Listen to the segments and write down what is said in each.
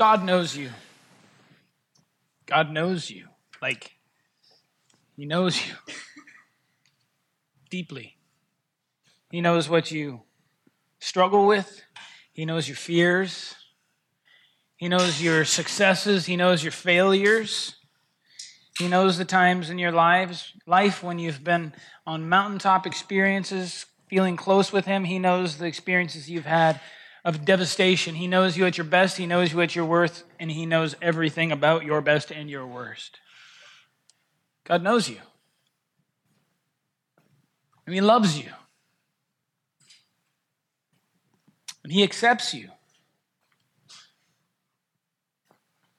God knows you. God knows you. Like, He knows you deeply. He knows what you struggle with, He knows your fears, He knows your successes, He knows your failures. He knows the times in your lives, life when you've been on mountaintop experiences, feeling close with Him. He knows the experiences you've had of devastation. He knows you at your best, He knows you at your worst, and He knows everything about your best and your worst. God knows you. And He loves you. And He accepts you.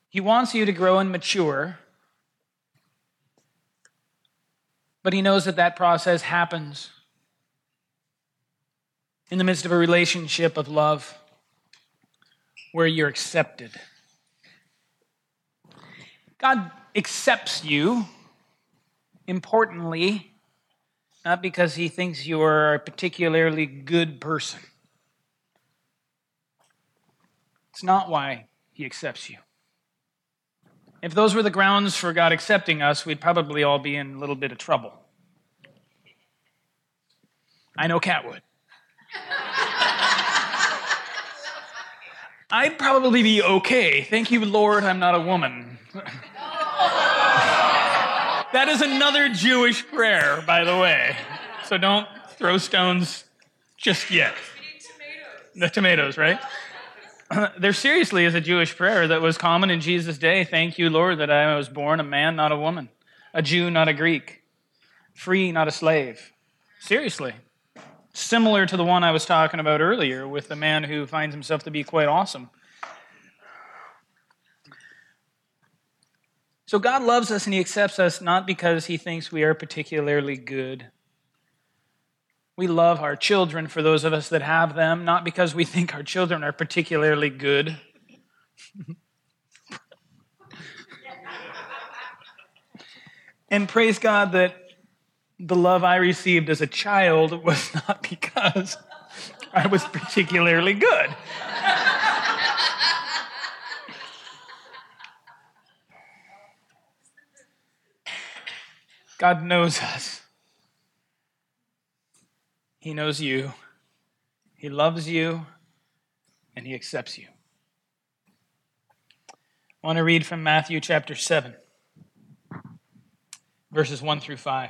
He wants you to grow and mature, but He knows that that process happens in the midst of a relationship of love where you're accepted. God accepts you, importantly, not because he thinks you are a particularly good person. It's not why he accepts you. If those were the grounds for God accepting us, we'd probably all be in a little bit of trouble. I know Cat would. I'd probably be okay. Thank you, Lord, I'm not a woman. that is another Jewish prayer, by the way. So don't throw stones just yet. The tomatoes, right? there seriously is a Jewish prayer that was common in Jesus' day. Thank you, Lord, that I was born a man, not a woman, a Jew, not a Greek, free, not a slave. Seriously similar to the one I was talking about earlier with the man who finds himself to be quite awesome. So God loves us and He accepts us not because He thinks we are particularly good. We love our children for those of us that have them, not because we think our children are particularly good. and praise God that the love I received as a child was not because I was particularly good. God knows us. He knows you. He loves you and he accepts you. I want to read from Matthew chapter 7, verses 1 through 5.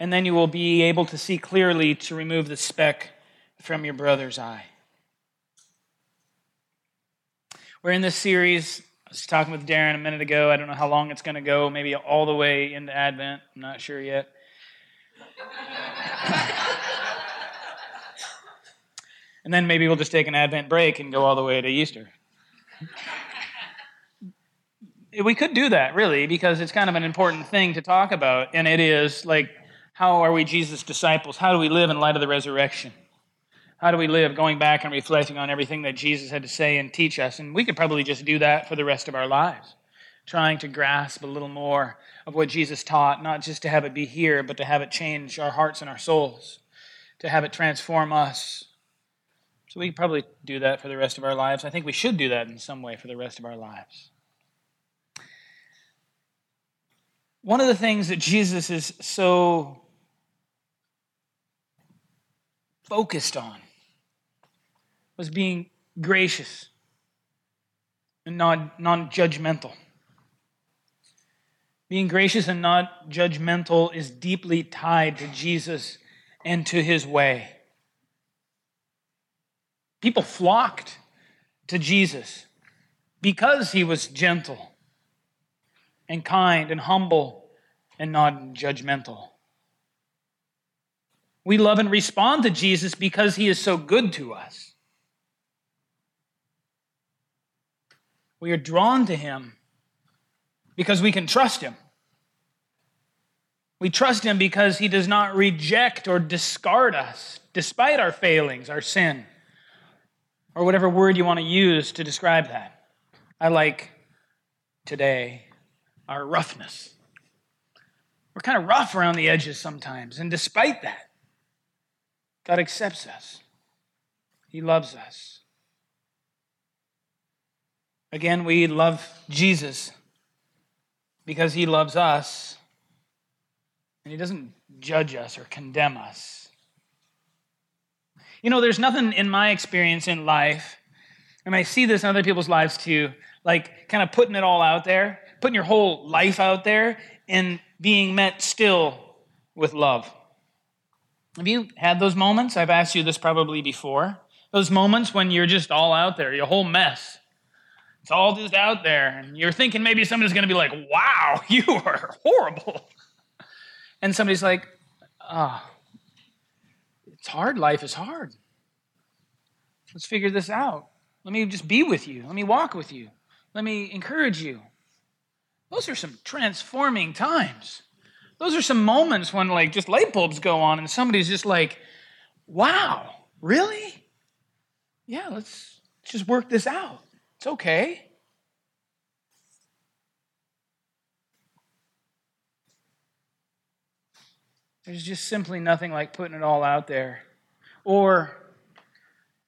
and then you will be able to see clearly to remove the speck from your brother's eye. We're in this series. I was talking with Darren a minute ago. I don't know how long it's going to go, maybe all the way into Advent. I'm not sure yet. and then maybe we'll just take an Advent break and go all the way to Easter. we could do that, really, because it's kind of an important thing to talk about. And it is like how are we Jesus' disciples? How do we live in light of the resurrection? How do we live going back and reflecting on everything that Jesus had to say and teach us? And we could probably just do that for the rest of our lives, trying to grasp a little more of what Jesus taught, not just to have it be here, but to have it change our hearts and our souls, to have it transform us. So we could probably do that for the rest of our lives. I think we should do that in some way for the rest of our lives. One of the things that Jesus is so focused on was being gracious and not non judgmental. Being gracious and not judgmental is deeply tied to Jesus and to his way. People flocked to Jesus because he was gentle and kind and humble and not judgmental. We love and respond to Jesus because he is so good to us. We are drawn to him because we can trust him. We trust him because he does not reject or discard us despite our failings, our sin, or whatever word you want to use to describe that. I like today our roughness. We're kind of rough around the edges sometimes, and despite that, God accepts us. He loves us. Again, we love Jesus because he loves us and he doesn't judge us or condemn us. You know, there's nothing in my experience in life, and I see this in other people's lives too, like kind of putting it all out there, putting your whole life out there, and being met still with love. Have you had those moments? I've asked you this probably before. Those moments when you're just all out there, you're a whole mess. It's all just out there. And you're thinking maybe somebody's going to be like, wow, you are horrible. And somebody's like, ah, oh, it's hard. Life is hard. Let's figure this out. Let me just be with you. Let me walk with you. Let me encourage you. Those are some transforming times. Those are some moments when, like, just light bulbs go on and somebody's just like, wow, really? Yeah, let's, just work this out. It's okay. There's just simply nothing like putting it all out there. Or,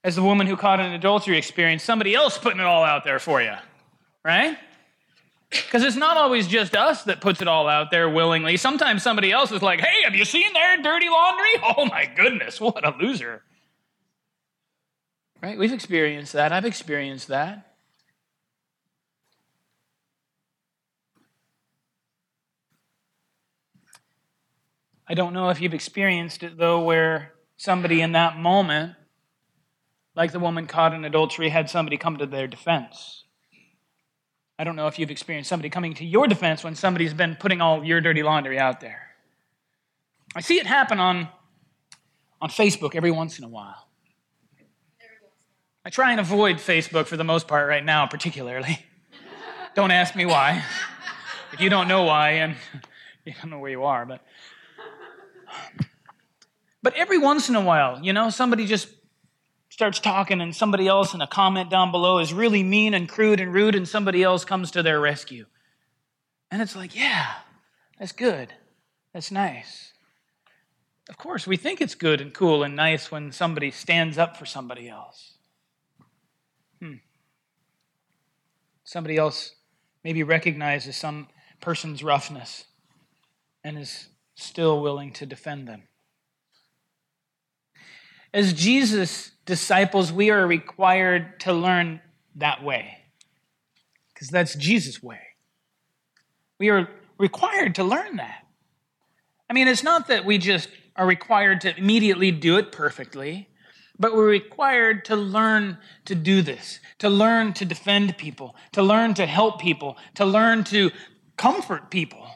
as the woman who caught an adultery experienced, somebody else putting it all out there for you, right? Because it's not always just us that puts it all out there willingly. Sometimes somebody else is like, hey, have you seen their dirty laundry? Oh my goodness, what a loser. Right? We've experienced that. I've experienced that. I don't know if you've experienced it, though, where somebody in that moment, like the woman caught in adultery, had somebody come to their defense. I don't know if you've experienced somebody coming to your defense when somebody's been putting all your dirty laundry out there. I see it happen on, on Facebook every once in a while. I try and avoid Facebook for the most part right now, particularly. don't ask me why. If you don't know why, and you don't know where you are, but but every once in a while, you know, somebody just starts talking and somebody else in a comment down below is really mean and crude and rude and somebody else comes to their rescue. And it's like, yeah, that's good. That's nice. Of course, we think it's good and cool and nice when somebody stands up for somebody else. Hmm. Somebody else maybe recognizes some person's roughness and is still willing to defend them. As Jesus' disciples, we are required to learn that way, because that's Jesus' way. We are required to learn that. I mean, it's not that we just are required to immediately do it perfectly, but we're required to learn to do this, to learn to defend people, to learn to help people, to learn to comfort people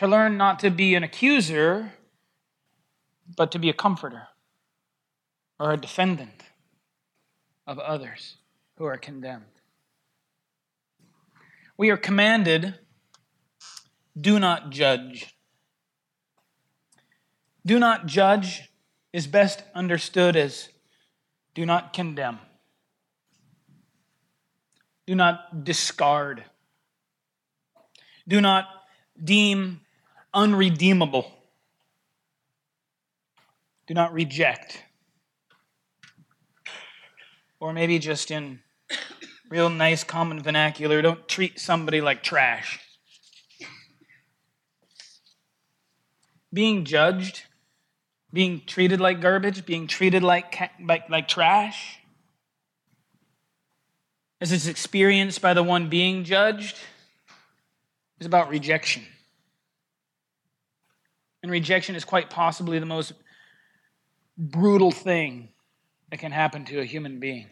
to learn not to be an accuser, but to be a comforter or a defendant of others who are condemned. We are commanded do not judge. Do not judge is best understood as do not condemn. Do not discard. Do not deem unredeemable. Do not reject. Or maybe just in real nice common vernacular, don't treat somebody like trash. Being judged, being treated like garbage, being treated like, like, like trash, as it's experienced by the one being judged, is about rejection. And rejection is quite possibly the most brutal thing that can happen to a human being.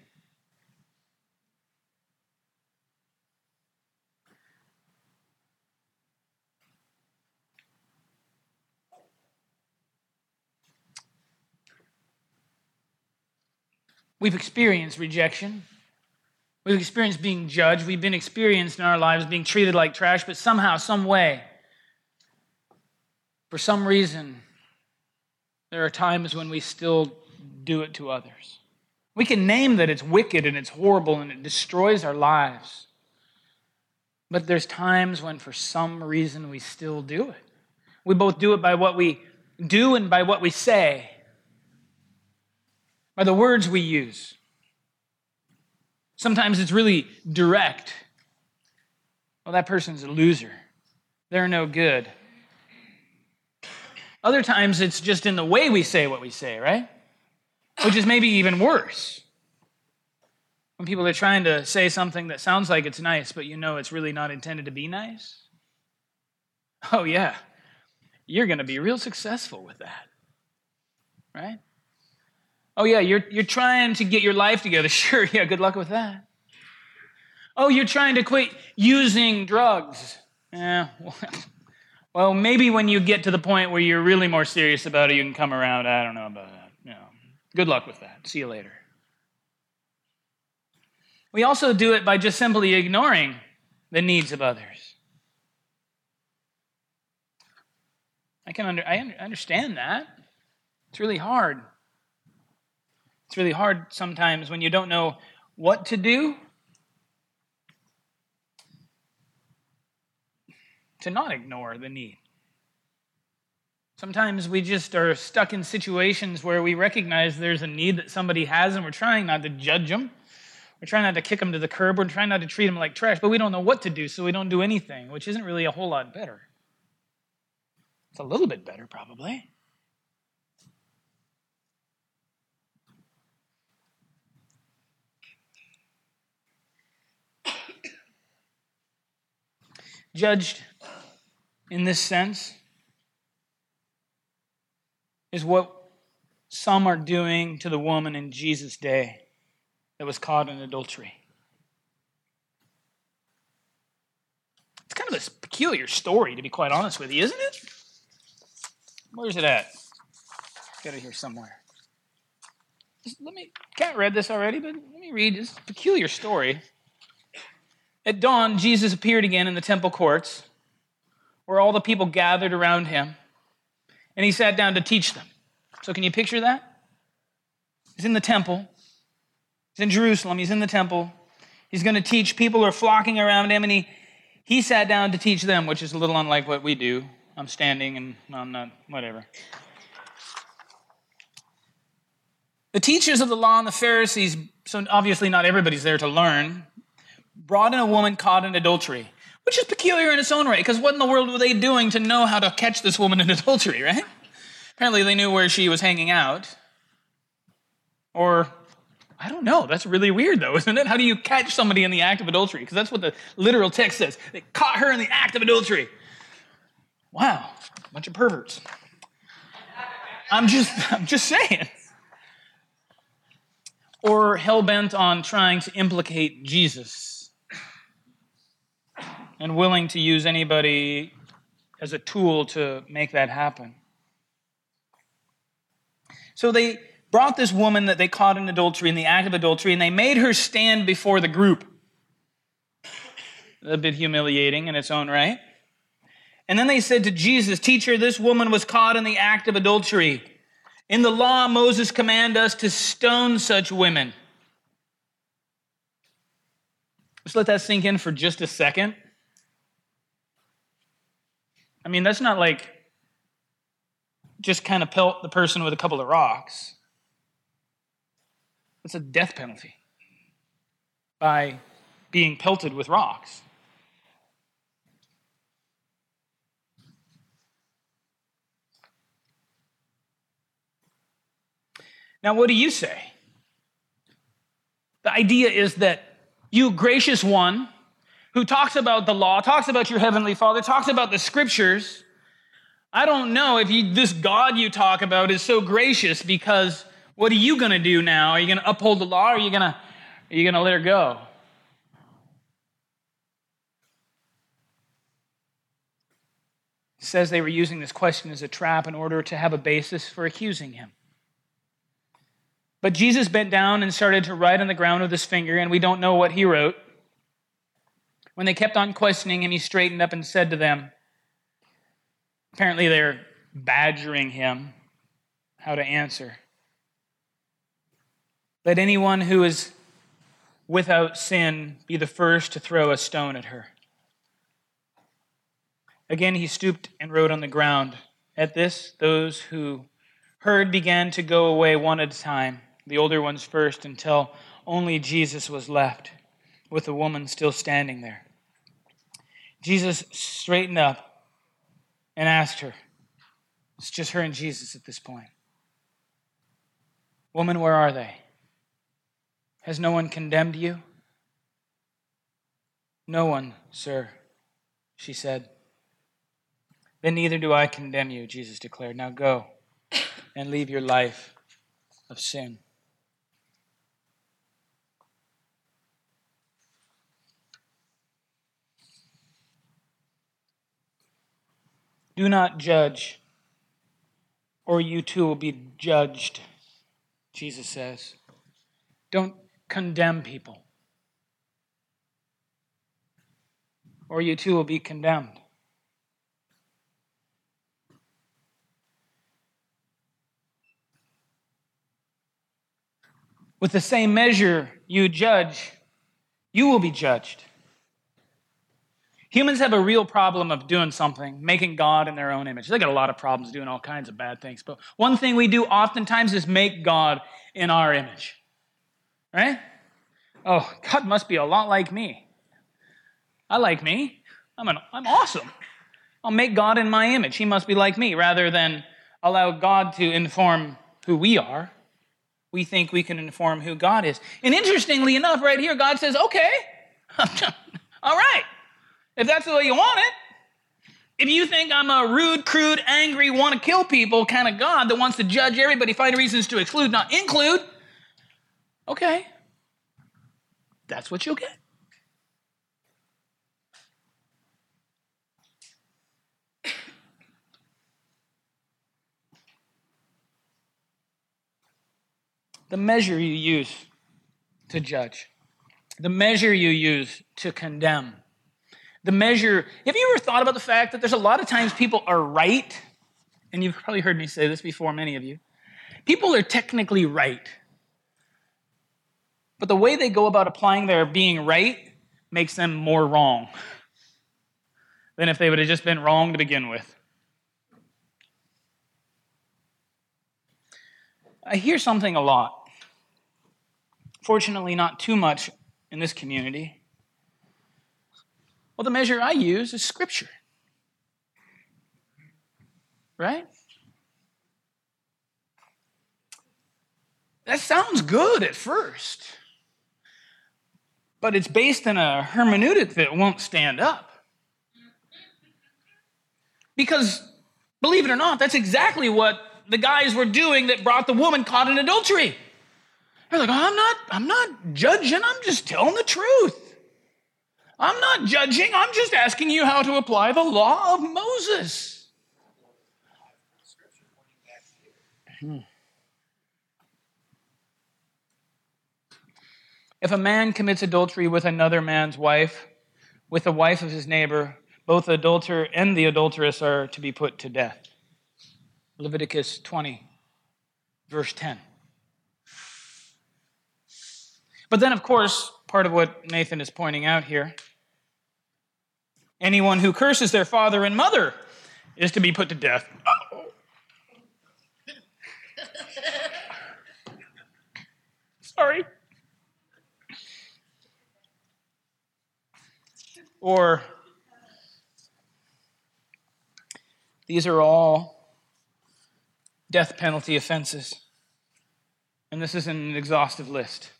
We've experienced rejection. We've experienced being judged. We've been experienced in our lives being treated like trash, but somehow, some way, for some reason, there are times when we still do it to others. We can name that it's wicked and it's horrible and it destroys our lives. But there's times when, for some reason, we still do it. We both do it by what we do and by what we say, by the words we use. Sometimes it's really direct. Well, that person's a loser. They're no good. Other times it's just in the way we say what we say, right? Which is maybe even worse. When people are trying to say something that sounds like it's nice, but you know it's really not intended to be nice. Oh, yeah, you're going to be real successful with that, right? Oh, yeah, you're, you're trying to get your life together. Sure, yeah, good luck with that. Oh, you're trying to quit using drugs. Yeah, well, well, maybe when you get to the point where you're really more serious about it, you can come around. I don't know about that. Good luck with that. See you later. We also do it by just simply ignoring the needs of others. I can under, I understand that. It's really hard. It's really hard sometimes when you don't know what to do to not ignore the need. Sometimes we just are stuck in situations where we recognize there's a need that somebody has, and we're trying not to judge them. We're trying not to kick them to the curb. We're trying not to treat them like trash, but we don't know what to do, so we don't do anything, which isn't really a whole lot better. It's a little bit better, probably. Judged in this sense is what some are doing to the woman in Jesus' day that was caught in adultery. It's kind of a peculiar story, to be quite honest with you, isn't it? Where's it at? Got it here somewhere. Just let me. Can't read this already, but let me read this peculiar story. At dawn, Jesus appeared again in the temple courts where all the people gathered around him, and he sat down to teach them. So, can you picture that? He's in the temple, he's in Jerusalem, he's in the temple. He's going to teach. People are flocking around him, and he, he sat down to teach them, which is a little unlike what we do. I'm standing and I'm not, whatever. The teachers of the law and the Pharisees, so obviously not everybody's there to learn, brought in a woman caught in adultery which is peculiar in its own right, because what in the world were they doing to know how to catch this woman in adultery, right? Apparently, they knew where she was hanging out. Or, I don't know. That's really weird, though, isn't it? How do you catch somebody in the act of adultery? Because that's what the literal text says. They caught her in the act of adultery. Wow, bunch of perverts. I'm just, I'm just saying. Or hell bent on trying to implicate Jesus and willing to use anybody as a tool to make that happen. So they brought this woman that they caught in adultery, in the act of adultery, and they made her stand before the group. A bit humiliating in its own right. And then they said to Jesus, Teacher, this woman was caught in the act of adultery. In the law, Moses commanded us to stone such women. Just let that sink in for just a second. I mean, that's not like just kind of pelt the person with a couple of rocks. That's a death penalty by being pelted with rocks. Now, what do you say? The idea is that you, gracious one, who talks about the law, talks about your heavenly Father, talks about the scriptures. I don't know if you, this God you talk about is so gracious because what are you going to do now? Are you going to uphold the law or are you going to are you going to let her go? Says they were using this question as a trap in order to have a basis for accusing him. But Jesus bent down and started to write on the ground with his finger, and we don't know what he wrote. When they kept on questioning him, he straightened up and said to them, apparently they're badgering him how to answer. Let anyone who is without sin be the first to throw a stone at her. Again, he stooped and wrote on the ground. At this, those who heard began to go away one at a time, the older ones first, until only Jesus was left, with the woman still standing there. Jesus straightened up and asked her. It's just her and Jesus at this point. Woman, where are they? Has no one condemned you? No one, sir, she said. Then neither do I condemn you, Jesus declared. Now go and leave your life of sin. Do not judge, or you too will be judged, Jesus says. Don't condemn people, or you too will be condemned. With the same measure you judge, you will be judged. Humans have a real problem of doing something, making God in their own image. They got a lot of problems doing all kinds of bad things. But one thing we do oftentimes is make God in our image. Right? Oh, God must be a lot like me. I like me. I'm, an, I'm awesome. I'll make God in my image. He must be like me, rather than allow God to inform who we are. We think we can inform who God is. And interestingly enough, right here, God says, okay, all right. If that's the way you want it. If you think I'm a rude, crude, angry, want to kill people kind of God that wants to judge everybody, find reasons to exclude, not include, okay, that's what you'll get. The measure you use to judge, the measure you use to condemn the measure. Have you ever thought about the fact that there's a lot of times people are right? And you've probably heard me say this before, many of you. People are technically right. But the way they go about applying their being right makes them more wrong than if they would have just been wrong to begin with. I hear something a lot. Fortunately, not too much in this community. Well, the measure I use is Scripture. Right? That sounds good at first, but it's based in a hermeneutic that won't stand up. Because, believe it or not, that's exactly what the guys were doing that brought the woman caught in adultery. They're like, oh, I'm not, I'm not judging, I'm just telling the truth. I'm not judging, I'm just asking you how to apply the law of Moses. Hmm. If a man commits adultery with another man's wife, with the wife of his neighbor, both the adulterer and the adulteress are to be put to death. Leviticus 20, verse 10. But then, of course, part of what Nathan is pointing out here Anyone who curses their father and mother is to be put to death. Sorry. Or these are all death penalty offenses. And this isn't an exhaustive list.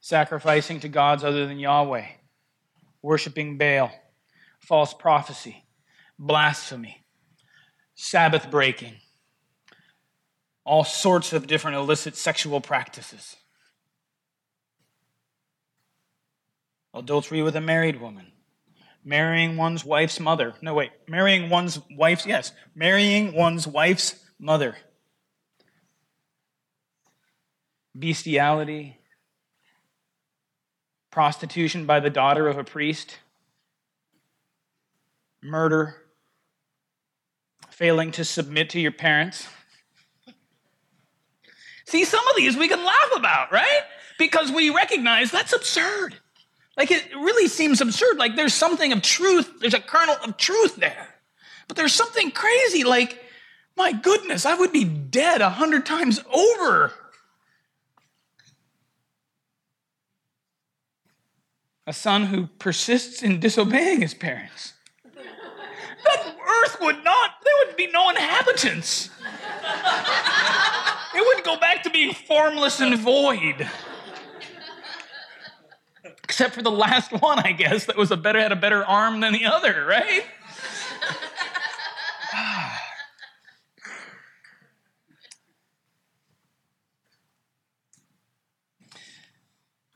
Sacrificing to gods other than Yahweh worshiping Baal, false prophecy, blasphemy, Sabbath breaking, all sorts of different illicit sexual practices. Adultery with a married woman, marrying one's wife's mother. No, wait, marrying one's wife's, yes, marrying one's wife's mother. bestiality, prostitution by the daughter of a priest, murder, failing to submit to your parents. See, some of these we can laugh about, right? Because we recognize that's absurd. Like it really seems absurd. Like there's something of truth, there's a kernel of truth there. But there's something crazy, like, my goodness, I would be dead a hundred times over. A son who persists in disobeying his parents. That earth would not, there would be no inhabitants. It would go back to being formless and void. Except for the last one, I guess, that was a better had a better arm than the other, right?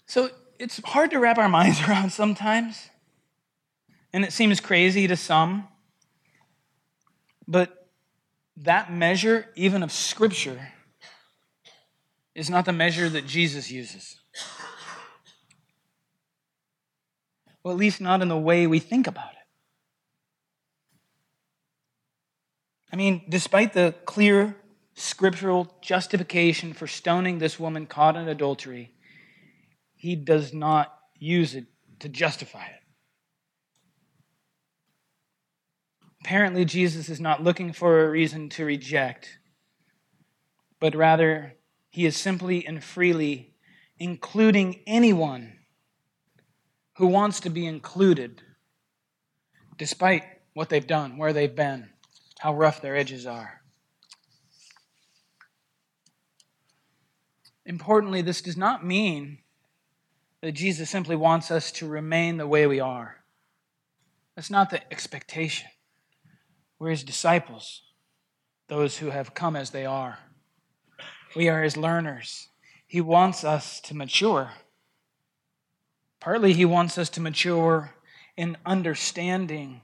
so it's hard to wrap our minds around sometimes. And it seems crazy to some. But that measure, even of Scripture, is not the measure that Jesus uses. Well, at least not in the way we think about it. I mean, despite the clear scriptural justification for stoning this woman caught in adultery, he does not use it to justify it. Apparently, Jesus is not looking for a reason to reject, but rather, he is simply and freely including anyone who wants to be included despite what they've done, where they've been, how rough their edges are. Importantly, this does not mean that Jesus simply wants us to remain the way we are. That's not the expectation. We're his disciples, those who have come as they are. We are his learners. He wants us to mature. Partly, he wants us to mature in understanding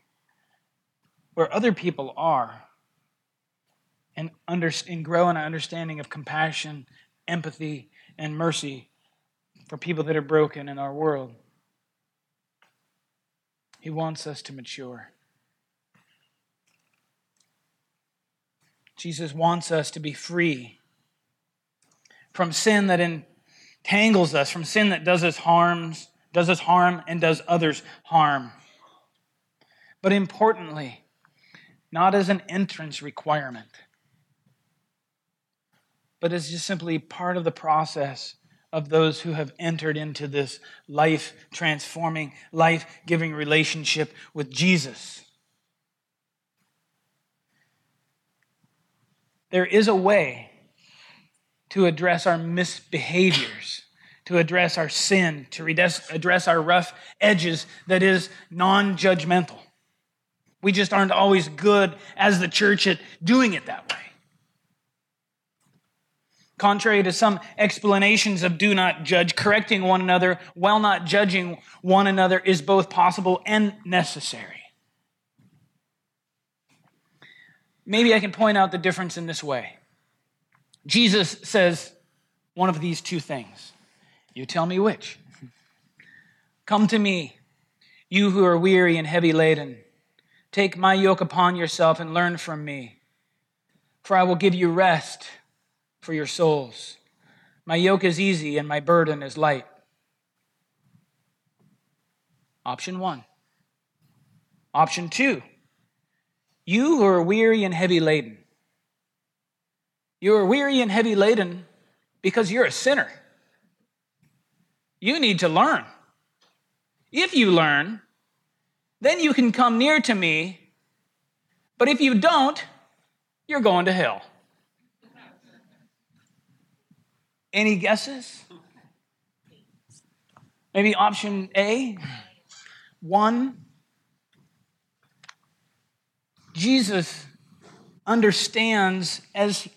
where other people are and, under, and grow in an understanding of compassion, empathy, and mercy for people that are broken in our world. He wants us to mature. Jesus wants us to be free from sin that entangles us, from sin that does us harms, does us harm and does others harm. But importantly, not as an entrance requirement, but as just simply part of the process of those who have entered into this life transforming, life giving relationship with Jesus. There is a way to address our misbehaviors, to address our sin, to address our rough edges that is non judgmental. We just aren't always good as the church at doing it that way. Contrary to some explanations of do not judge, correcting one another while not judging one another is both possible and necessary. Maybe I can point out the difference in this way. Jesus says one of these two things. You tell me which. Come to me, you who are weary and heavy laden. Take my yoke upon yourself and learn from me, for I will give you rest for your souls. My yoke is easy and my burden is light. Option one. Option two. You who are weary and heavy laden. You are weary and heavy laden because you're a sinner. You need to learn. If you learn, then you can come near to me. But if you don't, you're going to hell. Any guesses? Maybe option A? One. Jesus understands as,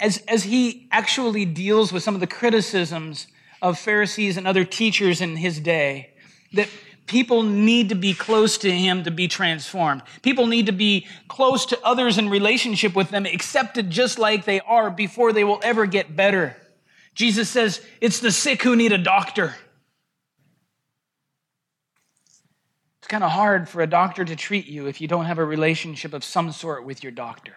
as, as he actually deals with some of the criticisms of Pharisees and other teachers in his day that people need to be close to him to be transformed. People need to be close to others in relationship with them, accepted just like they are before they will ever get better. Jesus says it's the sick who need a doctor. It's kind of hard for a doctor to treat you if you don't have a relationship of some sort with your doctor.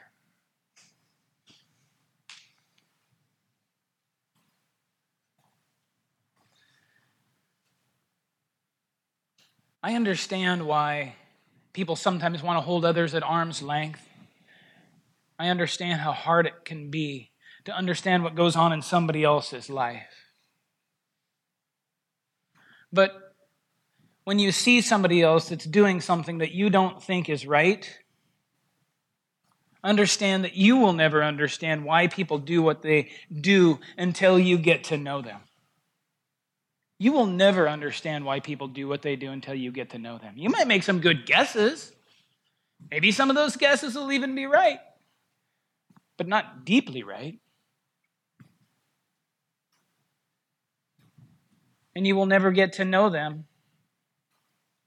I understand why people sometimes want to hold others at arm's length. I understand how hard it can be to understand what goes on in somebody else's life. But when you see somebody else that's doing something that you don't think is right, understand that you will never understand why people do what they do until you get to know them. You will never understand why people do what they do until you get to know them. You might make some good guesses. Maybe some of those guesses will even be right, but not deeply right. And you will never get to know them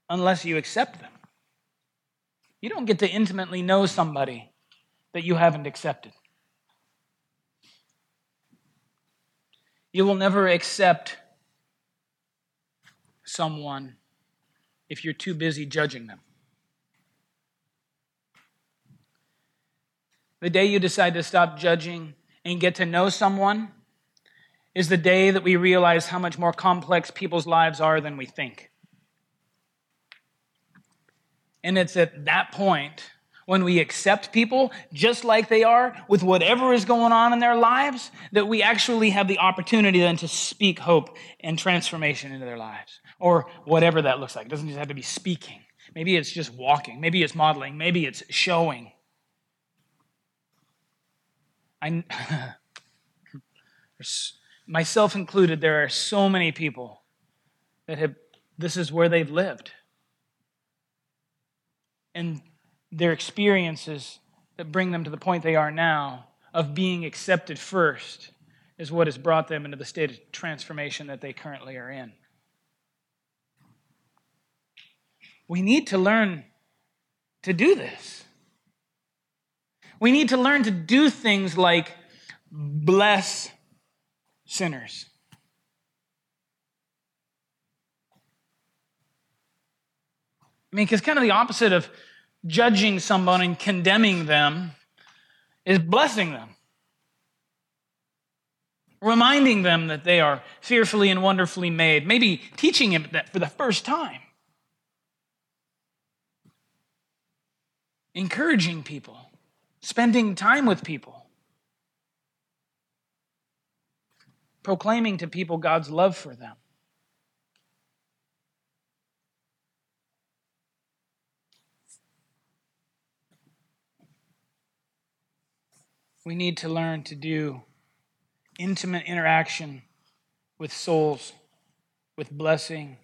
unless you accept them. You don't get to intimately know somebody that you haven't accepted. You will never accept someone if you're too busy judging them. The day you decide to stop judging and get to know someone is the day that we realize how much more complex people's lives are than we think. And it's at that point when we accept people just like they are with whatever is going on in their lives that we actually have the opportunity then to speak hope and transformation into their lives or whatever that looks like. It doesn't just have to be speaking. Maybe it's just walking. Maybe it's modeling. Maybe it's showing. I, myself included, there are so many people that have, this is where they've lived. And their experiences that bring them to the point they are now of being accepted first is what has brought them into the state of transformation that they currently are in. We need to learn to do this. We need to learn to do things like bless sinners. I mean, because kind of the opposite of judging someone and condemning them is blessing them. Reminding them that they are fearfully and wonderfully made. Maybe teaching them that for the first time. encouraging people, spending time with people, proclaiming to people God's love for them. We need to learn to do intimate interaction with souls, with blessing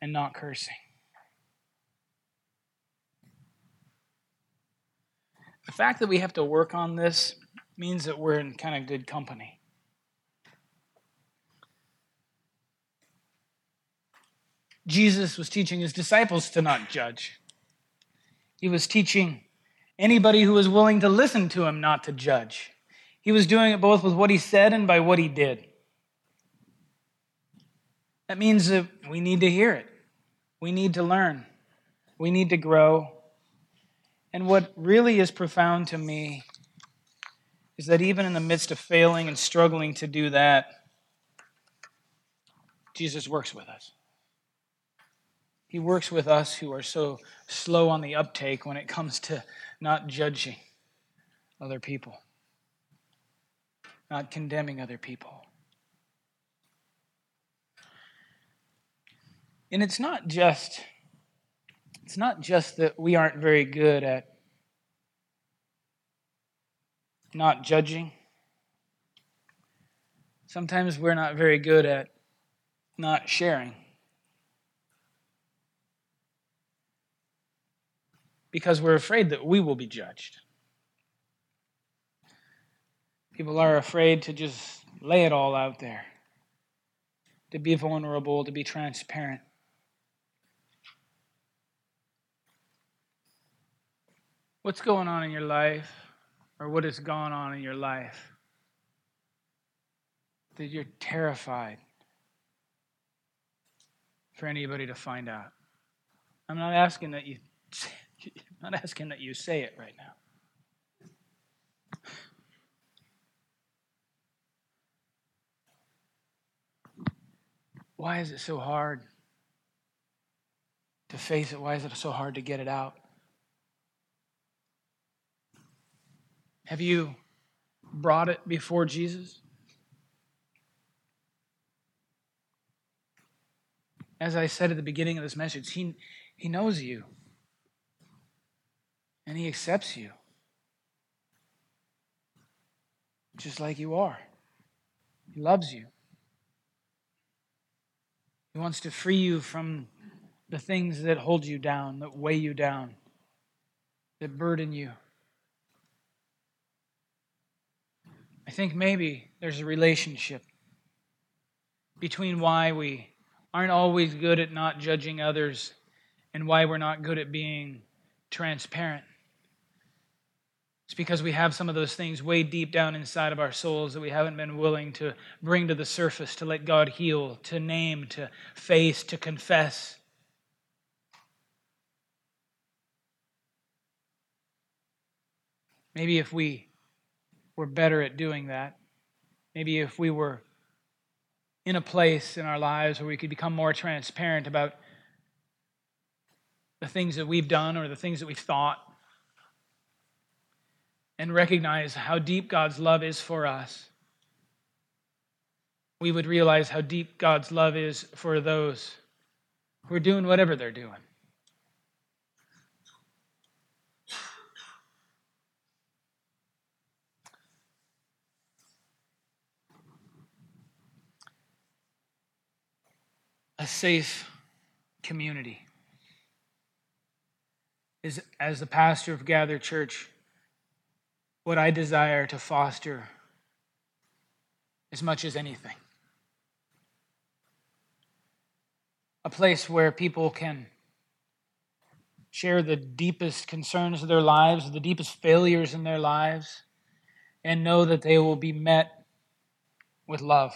and not cursing. The fact that we have to work on this means that we're in kind of good company. Jesus was teaching his disciples to not judge. He was teaching anybody who was willing to listen to him not to judge. He was doing it both with what he said and by what he did. That means that we need to hear it. We need to learn. We need to grow. And what really is profound to me is that even in the midst of failing and struggling to do that, Jesus works with us. He works with us who are so slow on the uptake when it comes to not judging other people, not condemning other people. And it's not just it's not just that we aren't very good at not judging. Sometimes we're not very good at not sharing. Because we're afraid that we will be judged. People are afraid to just lay it all out there, to be vulnerable, to be transparent. What's going on in your life or what has gone on in your life? that you're terrified for anybody to find out. I'm not asking that you I'm not asking that you say it right now. Why is it so hard to face it? Why is it so hard to get it out? Have you brought it before Jesus? As I said at the beginning of this message, He, he knows you and He accepts you just like you are. He loves you. He wants to free you from the things that hold you down, that weigh you down, that burden you. I think maybe there's a relationship between why we aren't always good at not judging others and why we're not good at being transparent. It's because we have some of those things way deep down inside of our souls that we haven't been willing to bring to the surface, to let God heal, to name, to face, to confess. Maybe if we were better at doing that, maybe if we were in a place in our lives where we could become more transparent about the things that we've done or the things that we've thought and recognize how deep God's love is for us, we would realize how deep God's love is for those who are doing whatever they're doing. A safe community is, as the pastor of Gather Church, what I desire to foster as much as anything. A place where people can share the deepest concerns of their lives, the deepest failures in their lives, and know that they will be met with love.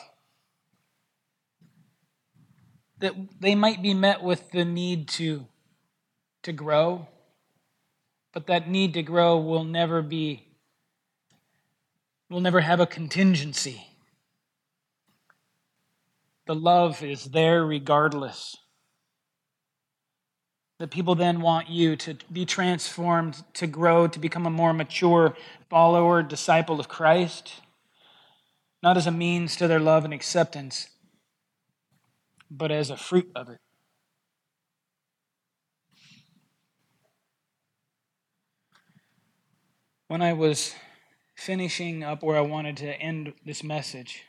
That they might be met with the need to, to grow, but that need to grow will never be We'll never have a contingency. The love is there regardless. The people then want you to be transformed, to grow, to become a more mature follower, disciple of Christ, not as a means to their love and acceptance, but as a fruit of it. When I was finishing up where I wanted to end this message,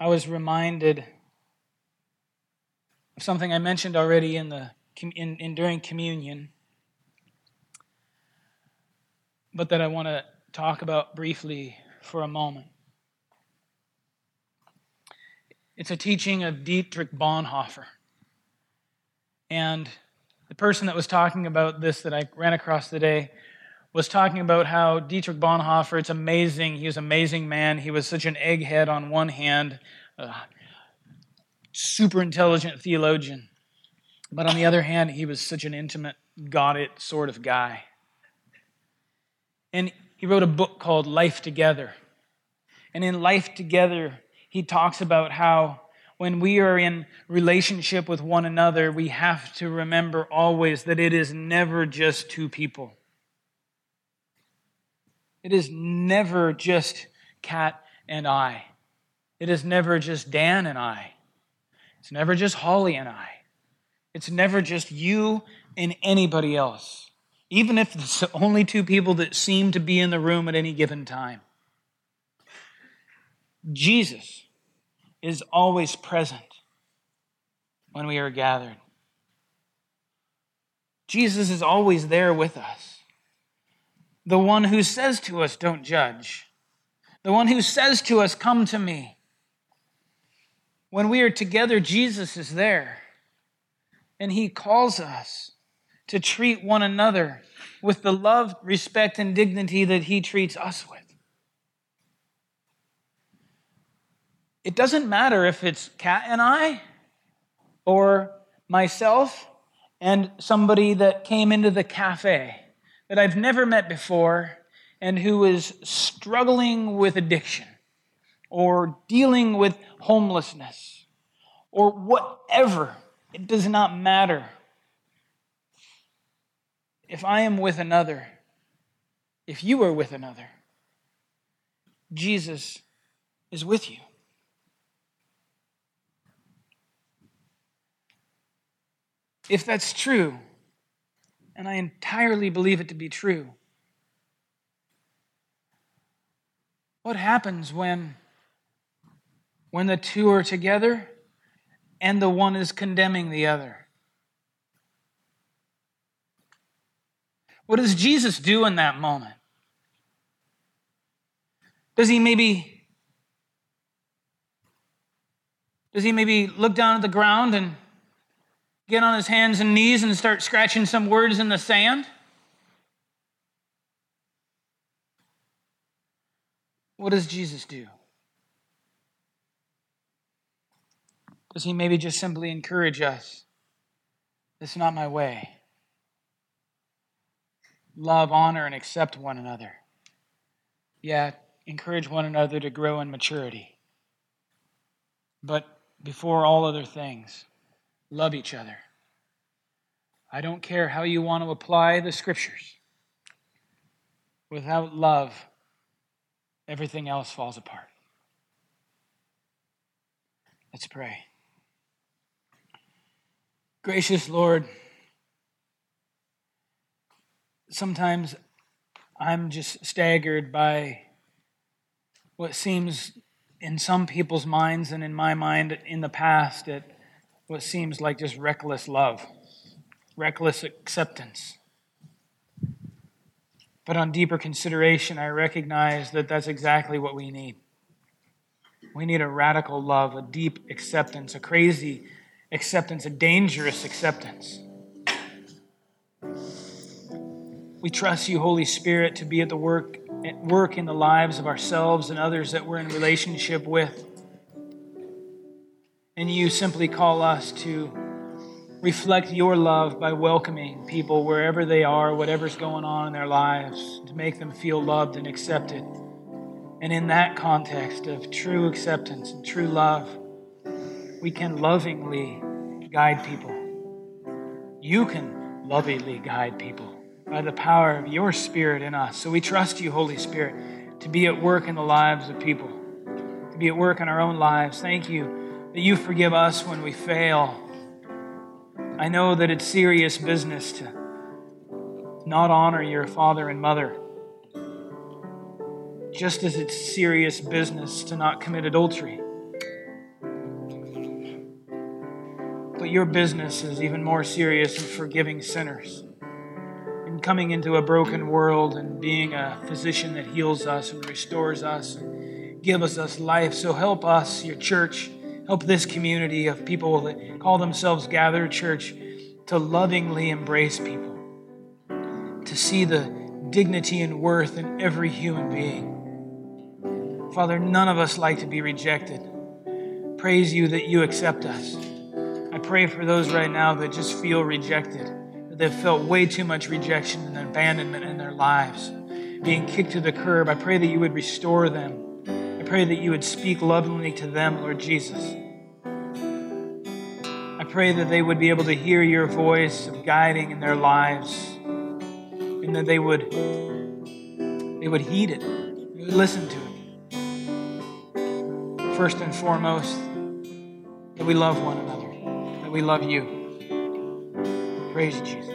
I was reminded of something I mentioned already in the in, in during communion, but that I want to talk about briefly for a moment. It's a teaching of Dietrich Bonhoeffer. And the person that was talking about this that I ran across today was talking about how Dietrich Bonhoeffer, it's amazing. He was an amazing man. He was such an egghead on one hand, a super intelligent theologian. But on the other hand, he was such an intimate, got it sort of guy. And he wrote a book called Life Together. And in Life Together, he talks about how when we are in relationship with one another, we have to remember always that it is never just two people. It is never just Kat and I. It is never just Dan and I. It's never just Holly and I. It's never just you and anybody else, even if it's the only two people that seem to be in the room at any given time. Jesus is always present when we are gathered. Jesus is always there with us the one who says to us, Don't judge, the one who says to us, Come to me. When we are together, Jesus is there, and he calls us to treat one another with the love, respect, and dignity that he treats us with. it doesn't matter if it's Kat and I or myself and somebody that came into the cafe that I've never met before and who is struggling with addiction or dealing with homelessness or whatever. It does not matter. If I am with another, if you are with another, Jesus is with you. If that's true, and I entirely believe it to be true, what happens when when the two are together and the one is condemning the other? What does Jesus do in that moment? Does he maybe does he maybe look down at the ground and get on his hands and knees and start scratching some words in the sand? What does Jesus do? Does he maybe just simply encourage us? This is not my way. Love, honor, and accept one another. Yeah, encourage one another to grow in maturity. But before all other things, love each other. I don't care how you want to apply the scriptures. Without love, everything else falls apart. Let's pray. Gracious Lord, sometimes I'm just staggered by what seems in some people's minds and in my mind in the past at what seems like just reckless love, reckless acceptance. But on deeper consideration, I recognize that that's exactly what we need. We need a radical love, a deep acceptance, a crazy acceptance, a dangerous acceptance. We trust you, Holy Spirit, to be at the work, at work in the lives of ourselves and others that we're in relationship with. And you simply call us to reflect your love by welcoming people wherever they are, whatever's going on in their lives, to make them feel loved and accepted. And in that context of true acceptance and true love, we can lovingly guide people. You can lovingly guide people by the power of your Spirit in us. So we trust you, Holy Spirit, to be at work in the lives of people, to be at work in our own lives. Thank you that you forgive us when we fail. I know that it's serious business to not honor your father and mother, just as it's serious business to not commit adultery. But your business is even more serious in forgiving sinners and coming into a broken world and being a physician that heals us and restores us and gives us life. So help us, your church, help this community of people that call themselves gathered church to lovingly embrace people, to see the dignity and worth in every human being. Father, none of us like to be rejected. Praise you that you accept us. I pray for those right now that just feel rejected, that they've felt way too much rejection and abandonment in their lives, being kicked to the curb. I pray that you would restore them. Pray that you would speak lovingly to them, Lord Jesus. I pray that they would be able to hear your voice of guiding in their lives and that they would they would heed it, they would listen to it. First and foremost, that we love one another that we love you. Praise Jesus.